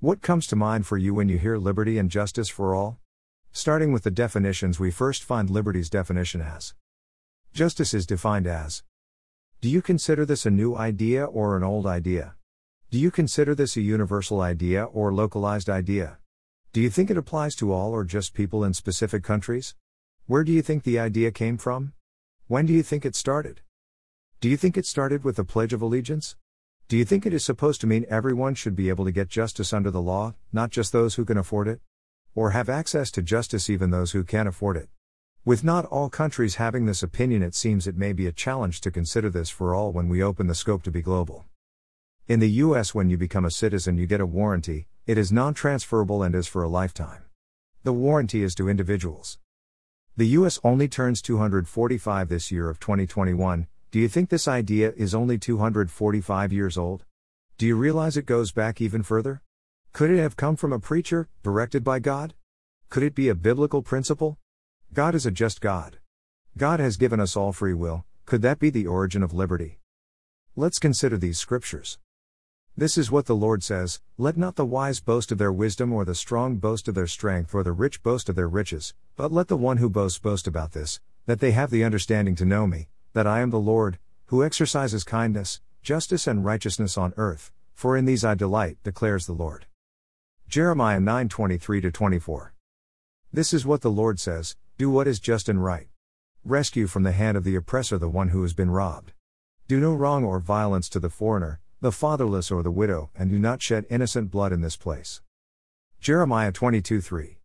What comes to mind for you when you hear liberty and justice for all? Starting with the definitions, we first find liberty's definition as Justice is defined as Do you consider this a new idea or an old idea? Do you consider this a universal idea or localized idea? Do you think it applies to all or just people in specific countries? Where do you think the idea came from? When do you think it started? Do you think it started with the Pledge of Allegiance? Do you think it is supposed to mean everyone should be able to get justice under the law, not just those who can afford it? Or have access to justice even those who can't afford it? With not all countries having this opinion, it seems it may be a challenge to consider this for all when we open the scope to be global. In the US, when you become a citizen, you get a warranty, it is non transferable and is for a lifetime. The warranty is to individuals. The US only turns 245 this year of 2021, do you think this idea is only 245 years old? Do you realize it goes back even further? Could it have come from a preacher, directed by God? Could it be a biblical principle? God is a just God. God has given us all free will, could that be the origin of liberty? Let's consider these scriptures. This is what the Lord says Let not the wise boast of their wisdom, or the strong boast of their strength, or the rich boast of their riches, but let the one who boasts boast about this, that they have the understanding to know me, that I am the Lord, who exercises kindness, justice, and righteousness on earth, for in these I delight, declares the Lord. Jeremiah 9 23 24. This is what the Lord says Do what is just and right. Rescue from the hand of the oppressor the one who has been robbed. Do no wrong or violence to the foreigner, the fatherless, or the widow, and do not shed innocent blood in this place. Jeremiah 22 3.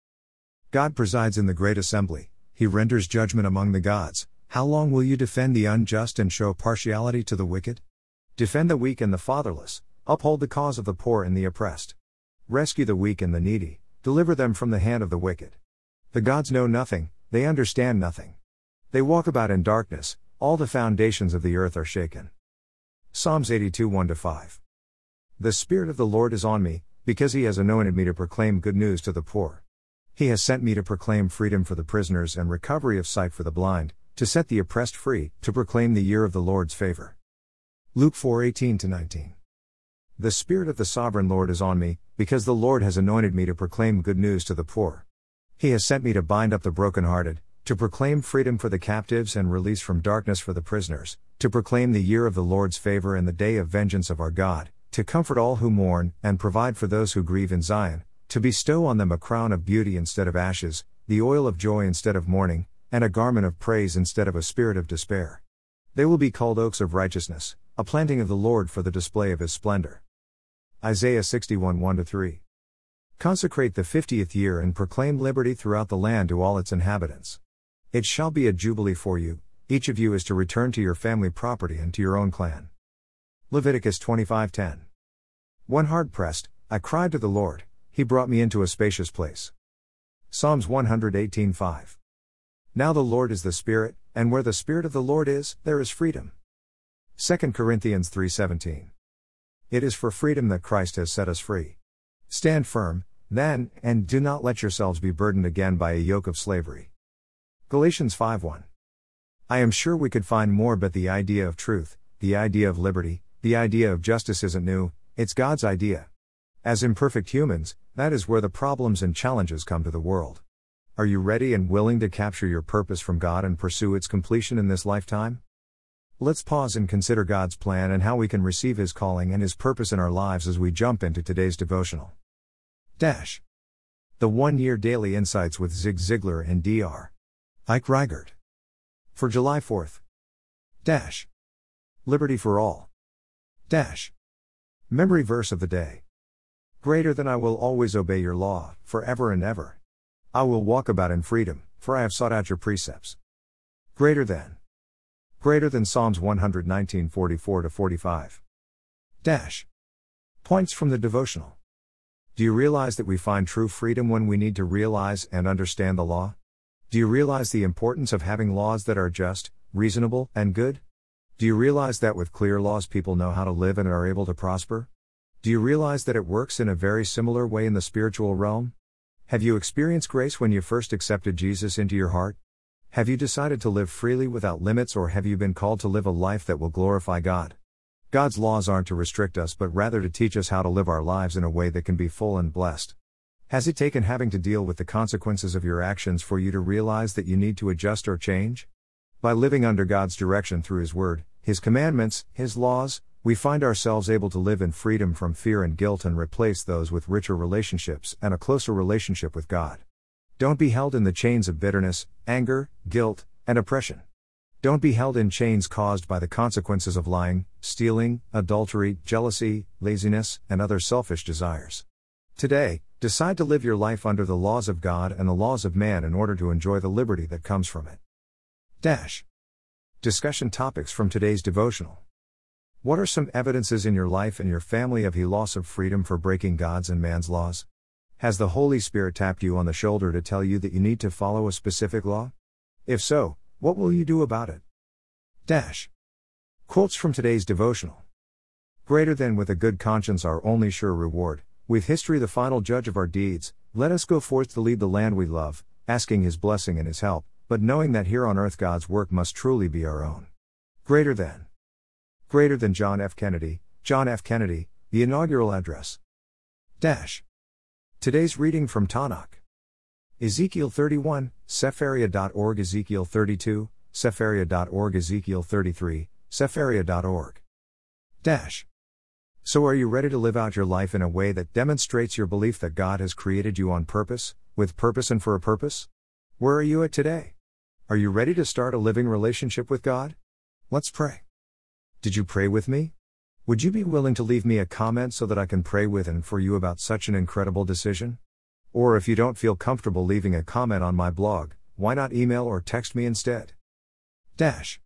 God presides in the great assembly, he renders judgment among the gods. How long will you defend the unjust and show partiality to the wicked? Defend the weak and the fatherless, uphold the cause of the poor and the oppressed. Rescue the weak and the needy, deliver them from the hand of the wicked. The gods know nothing, they understand nothing. They walk about in darkness, all the foundations of the earth are shaken. Psalms 82 1 5. The Spirit of the Lord is on me, because he has anointed me to proclaim good news to the poor. He has sent me to proclaim freedom for the prisoners and recovery of sight for the blind to set the oppressed free, to proclaim the year of the Lord's favor. Luke 4:18 19. The Spirit of the Sovereign Lord is on me, because the Lord has anointed me to proclaim good news to the poor. He has sent me to bind up the brokenhearted, to proclaim freedom for the captives and release from darkness for the prisoners, to proclaim the year of the Lord's favor and the day of vengeance of our God, to comfort all who mourn, and provide for those who grieve in Zion, to bestow on them a crown of beauty instead of ashes, the oil of joy instead of mourning, and a garment of praise instead of a spirit of despair. They will be called oaks of righteousness, a planting of the Lord for the display of his splendor. Isaiah 61 1 3. Consecrate the 50th year and proclaim liberty throughout the land to all its inhabitants. It shall be a jubilee for you, each of you is to return to your family property and to your own clan. Leviticus 25:10. When hard pressed, I cried to the Lord, he brought me into a spacious place. Psalms 118:5. Now the Lord is the Spirit, and where the Spirit of the Lord is, there is freedom. 2 Corinthians 3:17. It is for freedom that Christ has set us free. Stand firm, then, and do not let yourselves be burdened again by a yoke of slavery. Galatians 5:1. I am sure we could find more, but the idea of truth, the idea of liberty, the idea of justice isn't new, it's God's idea. As imperfect humans, that is where the problems and challenges come to the world. Are you ready and willing to capture your purpose from God and pursue its completion in this lifetime? Let's pause and consider God's plan and how we can receive His calling and His purpose in our lives as we jump into today's devotional. Dash. The one year daily insights with Zig Ziglar and Dr. Ike Reighard. For July 4th. Dash. Liberty for all. Dash. Memory verse of the day. Greater than I will always obey your law, forever and ever. I will walk about in freedom, for I have sought out your precepts. Greater than. Greater than Psalms 119 44 45. Dash. Points from the devotional. Do you realize that we find true freedom when we need to realize and understand the law? Do you realize the importance of having laws that are just, reasonable, and good? Do you realize that with clear laws people know how to live and are able to prosper? Do you realize that it works in a very similar way in the spiritual realm? Have you experienced grace when you first accepted Jesus into your heart? Have you decided to live freely without limits or have you been called to live a life that will glorify God? God's laws aren't to restrict us but rather to teach us how to live our lives in a way that can be full and blessed. Has it taken having to deal with the consequences of your actions for you to realize that you need to adjust or change? By living under God's direction through His Word, His commandments, His laws, we find ourselves able to live in freedom from fear and guilt and replace those with richer relationships and a closer relationship with God. Don't be held in the chains of bitterness, anger, guilt, and oppression. Don't be held in chains caused by the consequences of lying, stealing, adultery, jealousy, laziness, and other selfish desires. Today, decide to live your life under the laws of God and the laws of man in order to enjoy the liberty that comes from it. Dash. Discussion topics from today's devotional. What are some evidences in your life and your family of he loss of freedom for breaking God's and man's laws? Has the Holy Spirit tapped you on the shoulder to tell you that you need to follow a specific law? If so, what will you do about it? Dash. Quotes from today's devotional. Greater than with a good conscience our only sure reward, with history the final judge of our deeds, let us go forth to lead the land we love, asking his blessing and his help, but knowing that here on earth God's work must truly be our own. Greater than. Greater than John F. Kennedy, John F. Kennedy, the inaugural address. Dash. Today's reading from Tanakh. Ezekiel 31, Sefaria.org, Ezekiel 32, Sefaria.org, Ezekiel 33, Sefaria.org. Dash. So are you ready to live out your life in a way that demonstrates your belief that God has created you on purpose, with purpose and for a purpose? Where are you at today? Are you ready to start a living relationship with God? Let's pray. Did you pray with me? Would you be willing to leave me a comment so that I can pray with and for you about such an incredible decision? Or if you don't feel comfortable leaving a comment on my blog, why not email or text me instead? Dash.